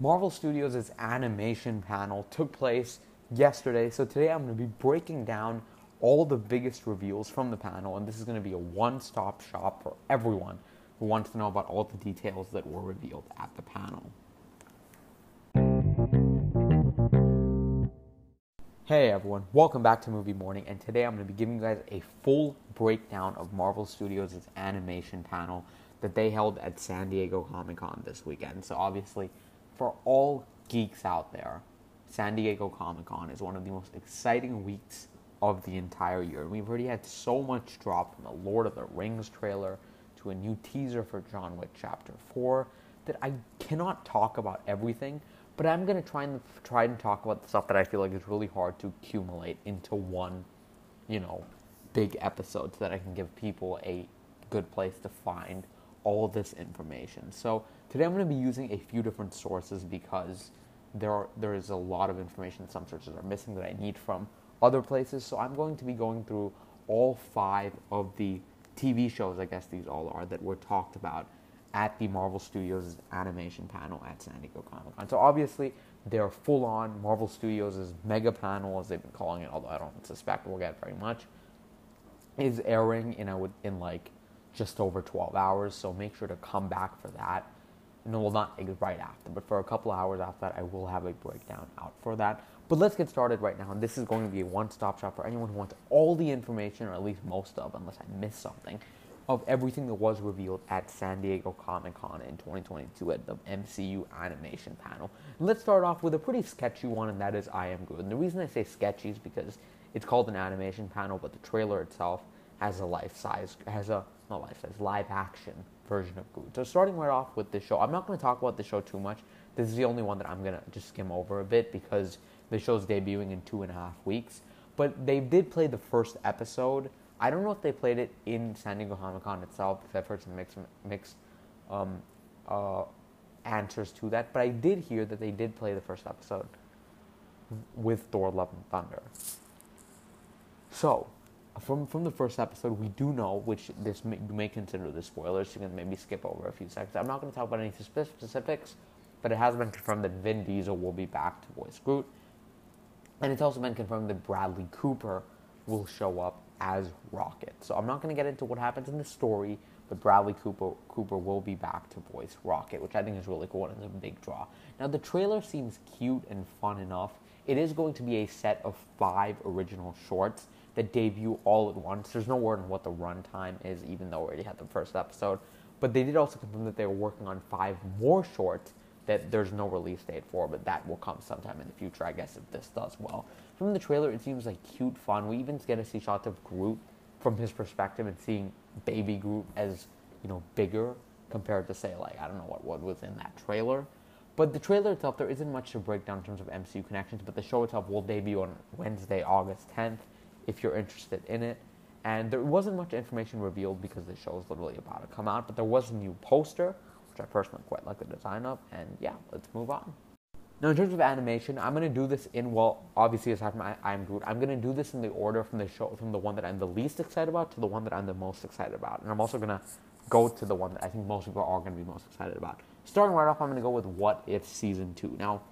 Marvel Studios' animation panel took place yesterday, so today I'm going to be breaking down all the biggest reveals from the panel, and this is going to be a one stop shop for everyone who wants to know about all the details that were revealed at the panel. Hey everyone, welcome back to Movie Morning, and today I'm going to be giving you guys a full breakdown of Marvel Studios' animation panel that they held at San Diego Comic Con this weekend. So, obviously, for all geeks out there, San Diego Comic Con is one of the most exciting weeks of the entire year. We've already had so much drop from the Lord of the Rings trailer to a new teaser for John Wick Chapter 4 that I cannot talk about everything, but I'm going to try and try and talk about the stuff that I feel like is really hard to accumulate into one, you know, big episode so that I can give people a good place to find all this information. So today I'm going to be using a few different sources because there are, there is a lot of information some sources are missing that I need from other places. So I'm going to be going through all five of the TV shows, I guess these all are, that were talked about at the Marvel Studios animation panel at San Diego Comic Con. So obviously they're full on Marvel Studios' mega panel, as they've been calling it, although I don't suspect we'll get very much, is airing in, a, in like just over 12 hours. So make sure to come back for that. No, well, not right after, but for a couple hours after that, I will have a breakdown out for that. But let's get started right now. And this is going to be a one stop shop for anyone who wants all the information, or at least most of, unless I miss something, of everything that was revealed at San Diego Comic Con in 2022 at the MCU animation panel. Let's start off with a pretty sketchy one, and that is I Am Groot. And the reason I say sketchy is because it's called an animation panel, but the trailer itself has a life size, has a, not life size, live action version of Groot. So starting right off with this show, I'm not going to talk about the show too much. This is the only one that I'm going to just skim over a bit because the show's debuting in two and a half weeks. But they did play the first episode. I don't know if they played it in San Diego Comic Con itself, if I've heard some mixed, mixed um, uh, answers to that. But I did hear that they did play the first episode with Thor Love and Thunder. So, from from the first episode, we do know, which this may, you may consider the spoilers. You can maybe skip over a few seconds. I'm not going to talk about any specifics, but it has been confirmed that Vin Diesel will be back to voice Groot. And it's also been confirmed that Bradley Cooper will show up as Rocket. So I'm not going to get into what happens in the story, but Bradley Cooper Cooper will be back to voice Rocket, which I think is really cool and is a big draw. Now the trailer seems cute and fun enough. It is going to be a set of five original shorts that debut all at once. There's no word on what the runtime is, even though we already had the first episode. But they did also confirm that they were working on five more shorts that there's no release date for, but that will come sometime in the future, I guess, if this does well. From the trailer, it seems like cute fun. We even get to see shots of Groot from his perspective and seeing baby Groot as, you know, bigger compared to, say, like, I don't know what, what was in that trailer. But the trailer itself, there isn't much to break down in terms of MCU connections, but the show itself will debut on Wednesday, August 10th, if you're interested in it. And there wasn't much information revealed because the show is literally about to come out, but there was a new poster which I personally quite like the design of. And yeah, let's move on. Now, in terms of animation, I'm gonna do this in well, obviously aside from I, I'm Groot, I'm gonna do this in the order from the show from the one that I'm the least excited about to the one that I'm the most excited about, and I'm also gonna go to the one that I think most people are gonna be most excited about. Starting right off, I'm gonna go with What If season two. Now,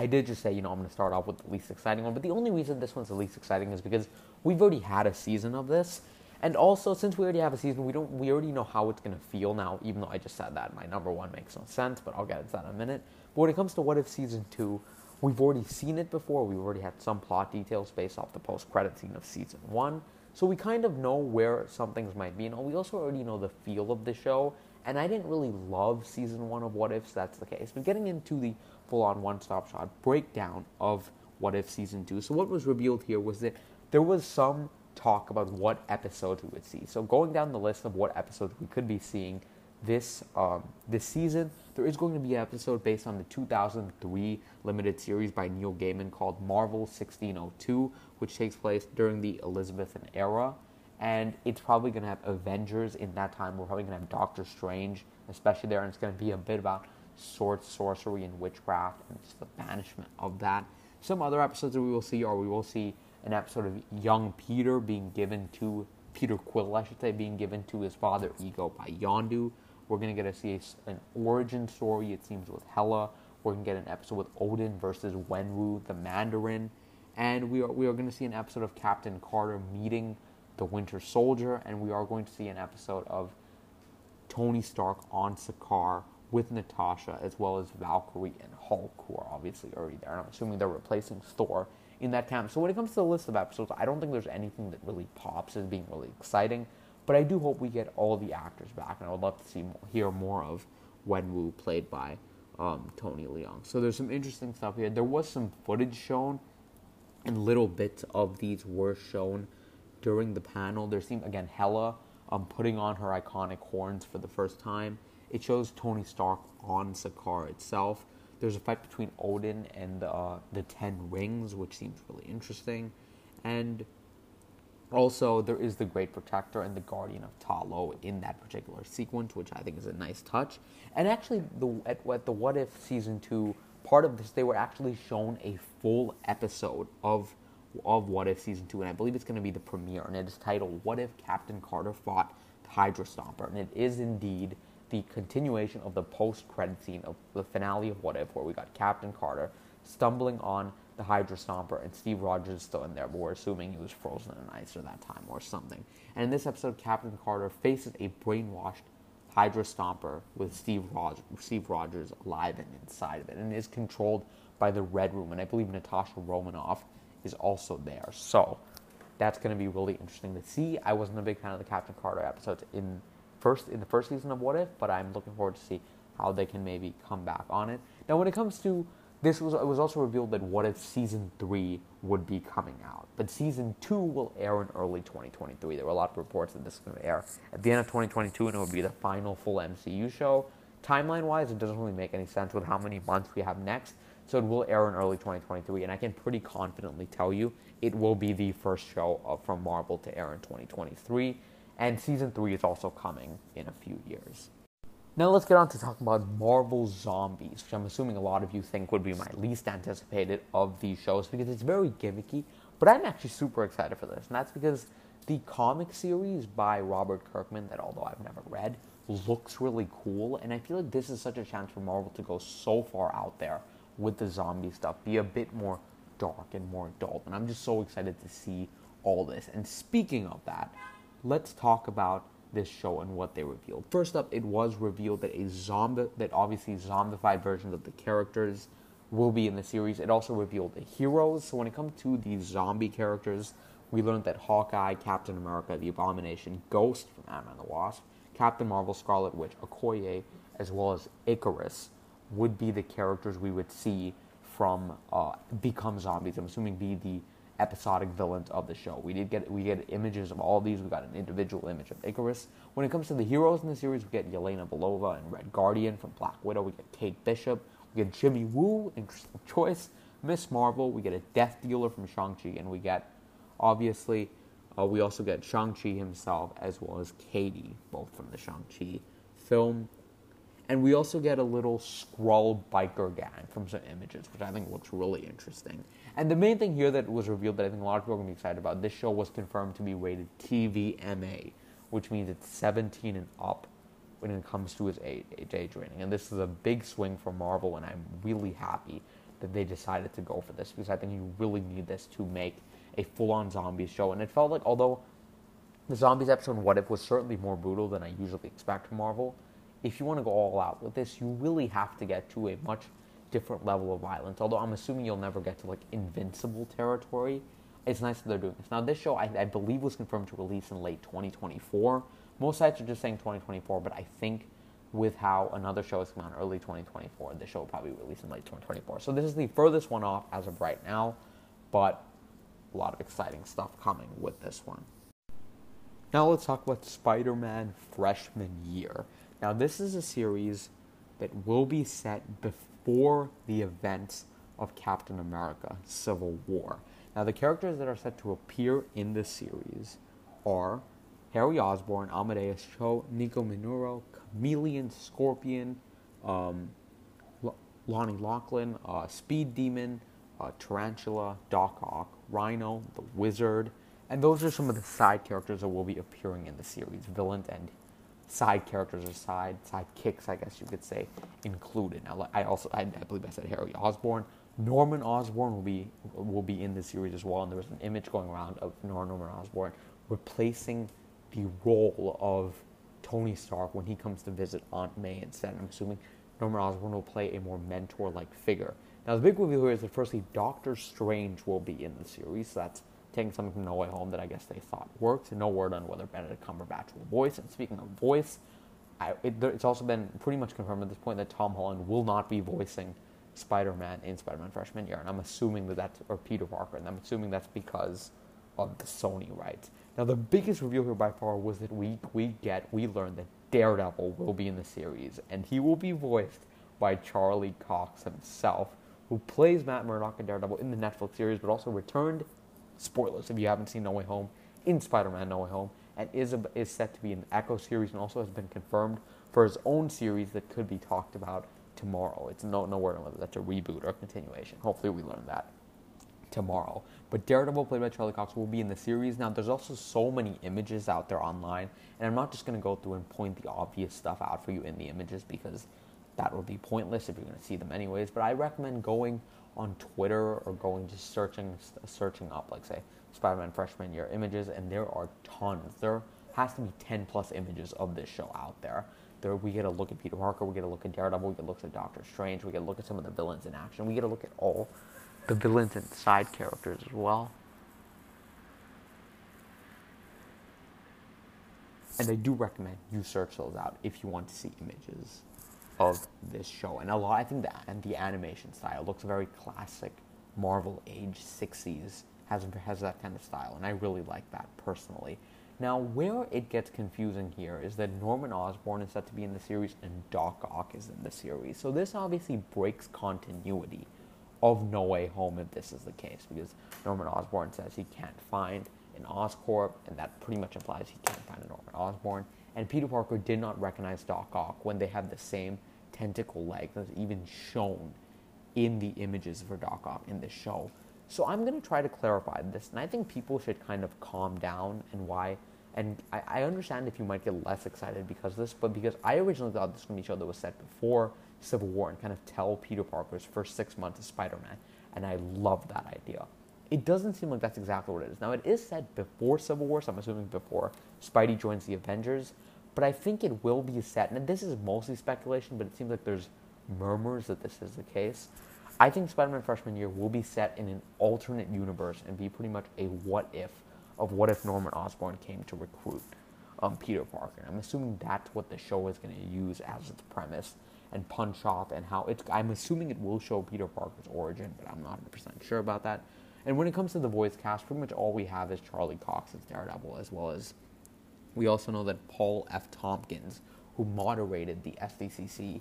I did just say you know I'm gonna start off with the least exciting one, but the only reason this one's the least exciting is because we've already had a season of this, and also, since we already have a season, we don't we already know how it's gonna feel now. Even though I just said that my number one makes no sense, but I'll get into that in a minute. But when it comes to what if season two, we've already seen it before. We've already had some plot details based off the post credit scene of season one, so we kind of know where some things might be. And we also already know the feel of the show. And I didn't really love season one of What If, that's the case. But getting into the full on one stop shot breakdown of What If season two. So what was revealed here was that there was some talk about what episodes we would see. So going down the list of what episodes we could be seeing this um, this season, there is going to be an episode based on the 2003 limited series by Neil Gaiman called Marvel 1602, which takes place during the Elizabethan era. And it's probably going to have Avengers in that time. We're probably going to have Doctor Strange, especially there, and it's going to be a bit about sword, sorcery, and witchcraft, and just the banishment of that. Some other episodes that we will see are we will see an episode of young Peter being given to Peter Quill, I should say, being given to his father Ego by Yondu. We're going to get to see a, an origin story, it seems, with Hela. We're going to get an episode with Odin versus Wenwu, the Mandarin. And we are, we are going to see an episode of Captain Carter meeting the Winter Soldier. And we are going to see an episode of Tony Stark on Sakaar with Natasha, as well as Valkyrie and Hulk, who are obviously already there. And I'm assuming they're replacing Thor in that camp. So when it comes to the list of episodes, I don't think there's anything that really pops as being really exciting. But I do hope we get all the actors back, and I would love to see hear more of Wenwu, played by um, Tony Leung. So there's some interesting stuff here. There was some footage shown, and little bits of these were shown during the panel. There seemed again Hela um, putting on her iconic horns for the first time. It shows Tony Stark on Sakaar itself. There's a fight between Odin and uh, the Ten Rings, which seems really interesting, and also there is the Great Protector and the Guardian of Ta Lo in that particular sequence, which I think is a nice touch. And actually, the at, at the What If season two part of this, they were actually shown a full episode of of What If season two, and I believe it's going to be the premiere, and it is titled "What If Captain Carter Fought Hydra Stomper," and it is indeed the continuation of the post-credit scene of the finale of What If, where we got Captain Carter stumbling on the Hydra Stomper, and Steve Rogers is still in there, but we're assuming he was frozen in ice at that time or something. And in this episode, Captain Carter faces a brainwashed Hydra Stomper with Steve, Rog- Steve Rogers alive and inside of it, and is controlled by the Red Room. And I believe Natasha Romanoff is also there. So that's going to be really interesting to see. I wasn't a big fan of the Captain Carter episodes in first in the first season of What If, but I'm looking forward to see how they can maybe come back on it. Now, when it comes to this was it was also revealed that What If season three would be coming out, but season two will air in early 2023. There were a lot of reports that this is going to air at the end of 2022, and it would be the final full MCU show. Timeline wise, it doesn't really make any sense with how many months we have next. So it will air in early 2023, and I can pretty confidently tell you it will be the first show from Marvel to air in 2023. And season three is also coming in a few years. Now let's get on to talking about Marvel Zombies, which I'm assuming a lot of you think would be my least anticipated of these shows because it's very gimmicky. But I'm actually super excited for this, and that's because the comic series by Robert Kirkman, that although I've never read, looks really cool, and I feel like this is such a chance for Marvel to go so far out there with the zombie stuff, be a bit more dark and more adult, and I'm just so excited to see all this. And speaking of that, let's talk about this show and what they revealed. First up, it was revealed that a zombie, that obviously zombified versions of the characters will be in the series. It also revealed the heroes. So when it comes to the zombie characters, we learned that Hawkeye, Captain America, the Abomination, Ghost from Ant-Man the Wasp, Captain Marvel, Scarlet Witch, Okoye, as well as Ikaris would be the characters we would see from uh, become zombies. I'm assuming be the episodic villains of the show. We did get we get images of all these. We got an individual image of Ikaris. When it comes to the heroes in the series, we get Yelena Belova and Red Guardian from Black Widow. We get Kate Bishop. We get Jimmy Woo, interesting choice. Miss Marvel. We get a Death Dealer from Shang Chi, and we get obviously uh, we also get Shang Chi himself as well as Katy, both from the Shang Chi film. And we also get a little Skrull biker gang from some images, which I think looks really interesting. And the main thing here that was revealed that I think a lot of people are going to be excited about this show was confirmed to be rated TVMA, which means it's 17 and up when it comes to its age, age rating. And this is a big swing for Marvel, and I'm really happy that they decided to go for this because I think you really need this to make a full on zombie show. And it felt like, although the zombies episode What If was certainly more brutal than I usually expect from Marvel, if you want to go all out with this, you really have to get to a much different level of violence. Although I'm assuming you'll never get to like invincible territory. It's nice that they're doing this. Now, this show I, I believe was confirmed to release in late 2024. Most sites are just saying 2024, but I think with how another show is coming out early 2024, this show will probably release in late 2024. So this is the furthest one off as of right now, but a lot of exciting stuff coming with this one. Now let's talk about Spider-Man Freshman Year. Now this is a series that will be set before the events of Captain America: Civil War. Now the characters that are set to appear in this series are Harry Osborn, Amadeus Cho, Nico Minoru, Chameleon, Scorpion, um, L- Lonnie Lincoln, uh, Speed Demon, uh, Tarantula, Doc Ock, Rhino, the Wizard, and those are some of the side characters that will be appearing in the series, villains and side characters or side sidekicks, I guess you could say, included. Now, I also I, I believe I said Harry Osborn. Norman Osborn will be will be in the series as well, and there was an image going around of Norman Osborn replacing the role of Tony Stark when he comes to visit Aunt May instead. I'm assuming Norman Osborn will play a more mentor-like figure. Now, the big reveal here is that firstly, Doctor Strange will be in the series. So that's taking something from No Way Home that I guess they thought worked. No word on whether Benedict Cumberbatch will voice. And speaking of voice, I, it, it's also been pretty much confirmed at this point that Tom Holland will not be voicing Spider-Man in Spider-Man freshman year, and I'm assuming that that's or Peter Parker, and I'm assuming that's because of the Sony rights. Now, the biggest reveal here by far was that we we get we learned that Daredevil will be in the series, and he will be voiced by Charlie Cox himself, who plays Matt Murdock in Daredevil in the Netflix series, but also returned. Spoilers if you haven't seen No Way Home in Spider-Man No Way Home, and is a, is set to be in the Echo series, and also has been confirmed for his own series that could be talked about tomorrow. It's no no word on whether that's a reboot or a continuation. Hopefully, we learn that tomorrow. But Daredevil, played by Charlie Cox, will be in the series. Now, there's also so many images out there online, and I'm not just going to go through and point the obvious stuff out for you in the images because that would be pointless if you're going to see them anyways. But I recommend going on Twitter or going just searching searching up, like say Spider-Man freshman year images, and there are tons. There has to be 10 plus images of this show out there. There, we get a look at Peter Parker, we get a look at Daredevil, we get a look at Doctor Strange, we get a look at some of the villains in action, we get a look at all the villains and side characters as well. And I do recommend you search those out if you want to see images of this show. And a lot, I think the, and the animation style looks very classic Marvel age 60s, has, has that kind of style. And I really like that personally. Now, where it gets confusing here is that Norman Osborn is set to be in the series and Doc Ock is in the series. So this obviously breaks continuity of No Way Home if this is the case, because Norman Osborn says he can't find an Oscorp, and that pretty much implies he can't find a Norman Osborn. And Peter Parker did not recognize Doc Ock when they have the same tentacle leg that's even shown in the images for Doc Ock in the show. So I'm going to try to clarify this, and I think people should kind of calm down and why and I, I, understand if you might get less excited because of this, but because I originally thought this was going to be a show that was set before Civil War and kind of tell Peter Parker's first six months of Spider Man. And I love that idea. It doesn't seem like that's exactly what it is. Now, it is set before Civil War, so I'm assuming before Spidey joins the Avengers, but I think it will be set, and this is mostly speculation, but it seems like there's murmurs that this is the case. I think Spider Man freshman year will be set in an alternate universe and be pretty much a what if of what if Norman Osborn came to recruit um, Peter Parker. I'm assuming that's what the show is going to use as its premise and punch off and how it's. I'm assuming it will show Peter Parker's origin, but I'm not 100% sure about that. And when it comes to the voice cast, pretty much all we have is Charlie Cox as Daredevil, as well as we also know that Paul F. Tompkins, who moderated the SDCC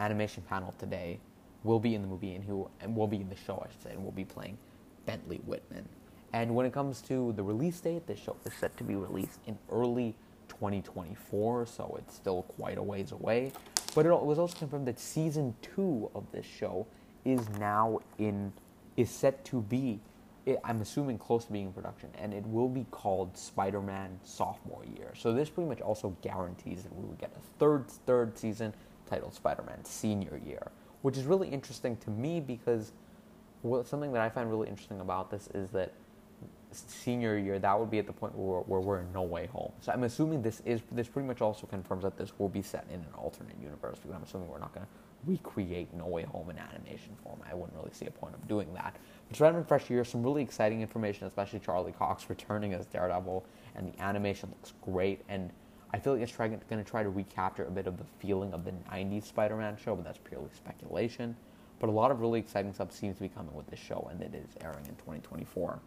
animation panel today, will be in the movie and who and will be in the show, I should say, and will be playing Bentley Wittman. And when it comes to the release date, this show is set to be released in early 2024, so it's still quite a ways away. But it was also confirmed that season two of this show is now in is set to be I'm assuming close to being in production, and it will be called Spider-Man Sophomore Year. So this pretty much also guarantees that we will get a third third season titled Spider-Man Senior Year, which is really interesting to me because well, something that I find really interesting about this is that senior year, that would be at the point where, where we're in no way home. So I'm assuming this is this pretty much also confirms that this will be set in an alternate universe because I'm assuming we're not going to recreate No Way Home in animation form. I wouldn't really see a point of doing that. But Spider-Man Fresh Year, some really exciting information, especially Charlie Cox returning as Daredevil, and the animation looks great. And I feel like it's trying going to try to recapture a bit of the feeling of the '90s Spider-Man show, but that's purely speculation. But a lot of really exciting stuff seems to be coming with this show, and it is airing in 2024.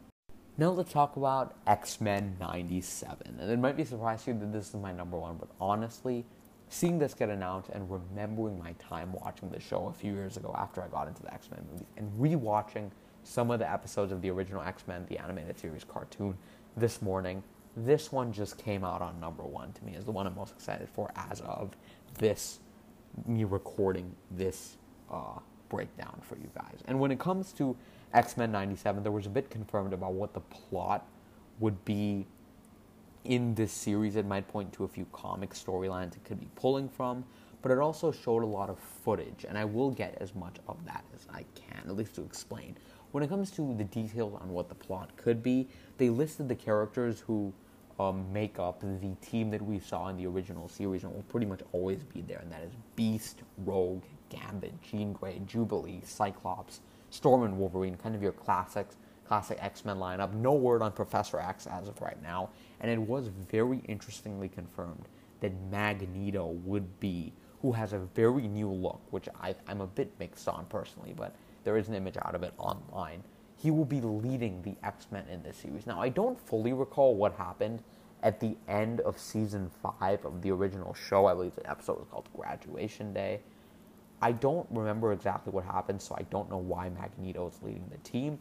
Now let's talk about X Men 97. And it might be surprising to you that this is my number one, but honestly, seeing this get announced and remembering my time watching the show a few years ago after I got into the X Men movies and rewatching some of the episodes of the original X Men, the animated series cartoon, this morning, this one just came out on number one to me as the one I'm most excited for as of this, me recording this uh, breakdown for you guys. And when it comes to X Men 97, there was a bit confirmed about what the plot would be in this series, it might point to a few comic storylines it could be pulling from, but it also showed a lot of footage, and I will get as much of that as I can, at least to explain. When it comes to the details on what the plot could be, they listed the characters who um, make up the team that we saw in the original series and will pretty much always be there, and that is Beast, Rogue, Gambit, Jean Grey, Jubilee, Cyclops, Storm, and Wolverine, kind of your classic X Men lineup. No word on Professor X as of right now, and it was very interestingly confirmed that Magneto would be, who has a very new look, which I, I'm a bit mixed on personally, but there is an image out of it online he will be leading the X Men in this series. Now, I don't fully recall what happened at the end of season five of the original show. I believe the episode was called Graduation Day. I don't remember exactly what happened, so I don't know why Magneto is leading the team.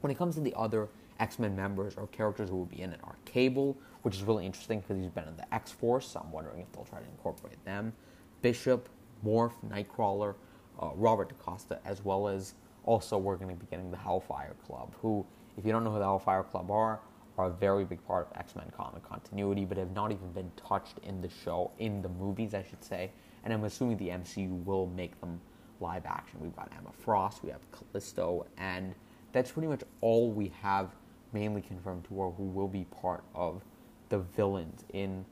When it comes to the other X Men members or characters who will be in it are Cable, which is really interesting because he's been in the X Force, so I'm wondering if they'll try to incorporate them. Bishop, Morph, Nightcrawler, uh, Robert DaCosta, as well as also, we're going to be getting the Hellfire Club, who, if you don't know who the Hellfire Club are, are a very big part of X Men comic continuity, but have not even been touched in the show, in the movies, I should say. And I'm assuming the MCU will make them live action. We've got Emma Frost, we have Callisto, and that's pretty much all we have mainly confirmed to who will be part of the villains in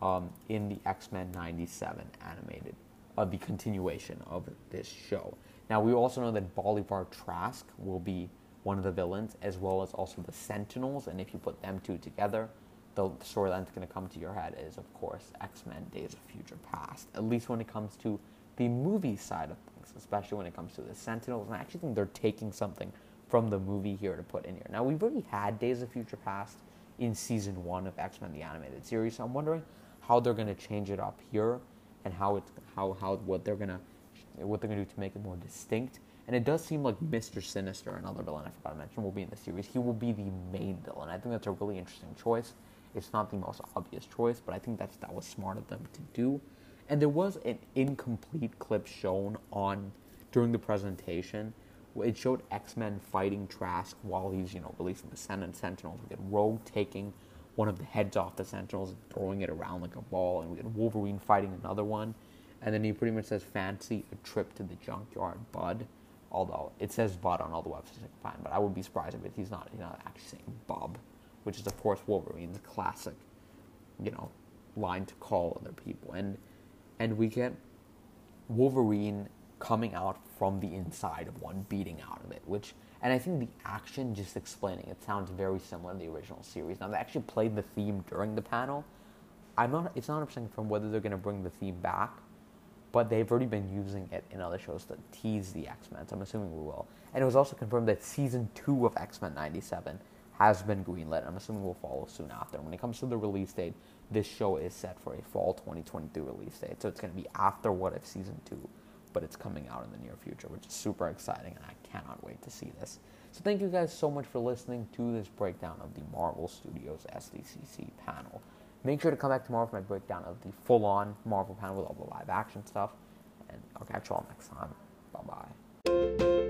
um, in the X Men '97 animated, uh, the continuation of this show. Now, we also know that Bolivar Trask will be one of the villains, as well as also the Sentinels. And if you put them two together, the storyline that's going to come to your head is, of course, X Men Days of Future Past, at least when it comes to the movie side of things, especially when it comes to the Sentinels. And I actually think they're taking something from the movie here to put in here. Now, we've already had Days of Future Past in season one of X Men the Animated Series, so I'm wondering how they're going to change it up here and how it's how how what they're going to what they're going to do to make it more distinct. And it does seem like Mr. Sinister, another villain I forgot to mention, will be in the series. He will be the main villain. I think that's a really interesting choice. It's not the most obvious choice, but I think that's that was smart of them to do. And there was an incomplete clip shown on during the presentation. It showed X Men fighting Trask while he's, you know, releasing the Senate Sentinels. We get Rogue taking one of the heads off the Sentinels and throwing it around like a ball, and we get Wolverine fighting another one. And then he pretty much says, fancy a trip to the junkyard, bud. Although it says bud on all the websites I can find, but I would be surprised if he's not, he's not actually saying bub, which is, of course, Wolverine's classic, you know, line to call other people. And, and we get Wolverine coming out from the inside of one, beating out of it, which, and I think the action just explaining it sounds very similar to the original series. Now, they actually played the theme during the panel. I'm not, it's not 100% from whether they're going to bring the theme back but they've already been using it in other shows to tease the X Men. So I'm assuming we will. And it was also confirmed that season two of X Men '97 has been greenlit. I'm assuming we'll follow soon after. When it comes to the release date, this show is set for a fall 2022 release date. So it's going to be after What If season two, but it's coming out in the near future, which is super exciting, and I cannot wait to see this. So thank you guys so much for listening to this breakdown of the Marvel Studios SDCC panel. Make sure to come back tomorrow for my breakdown of the full on Marvel panel with all the live action stuff. And I'll catch you all next time. Bye bye.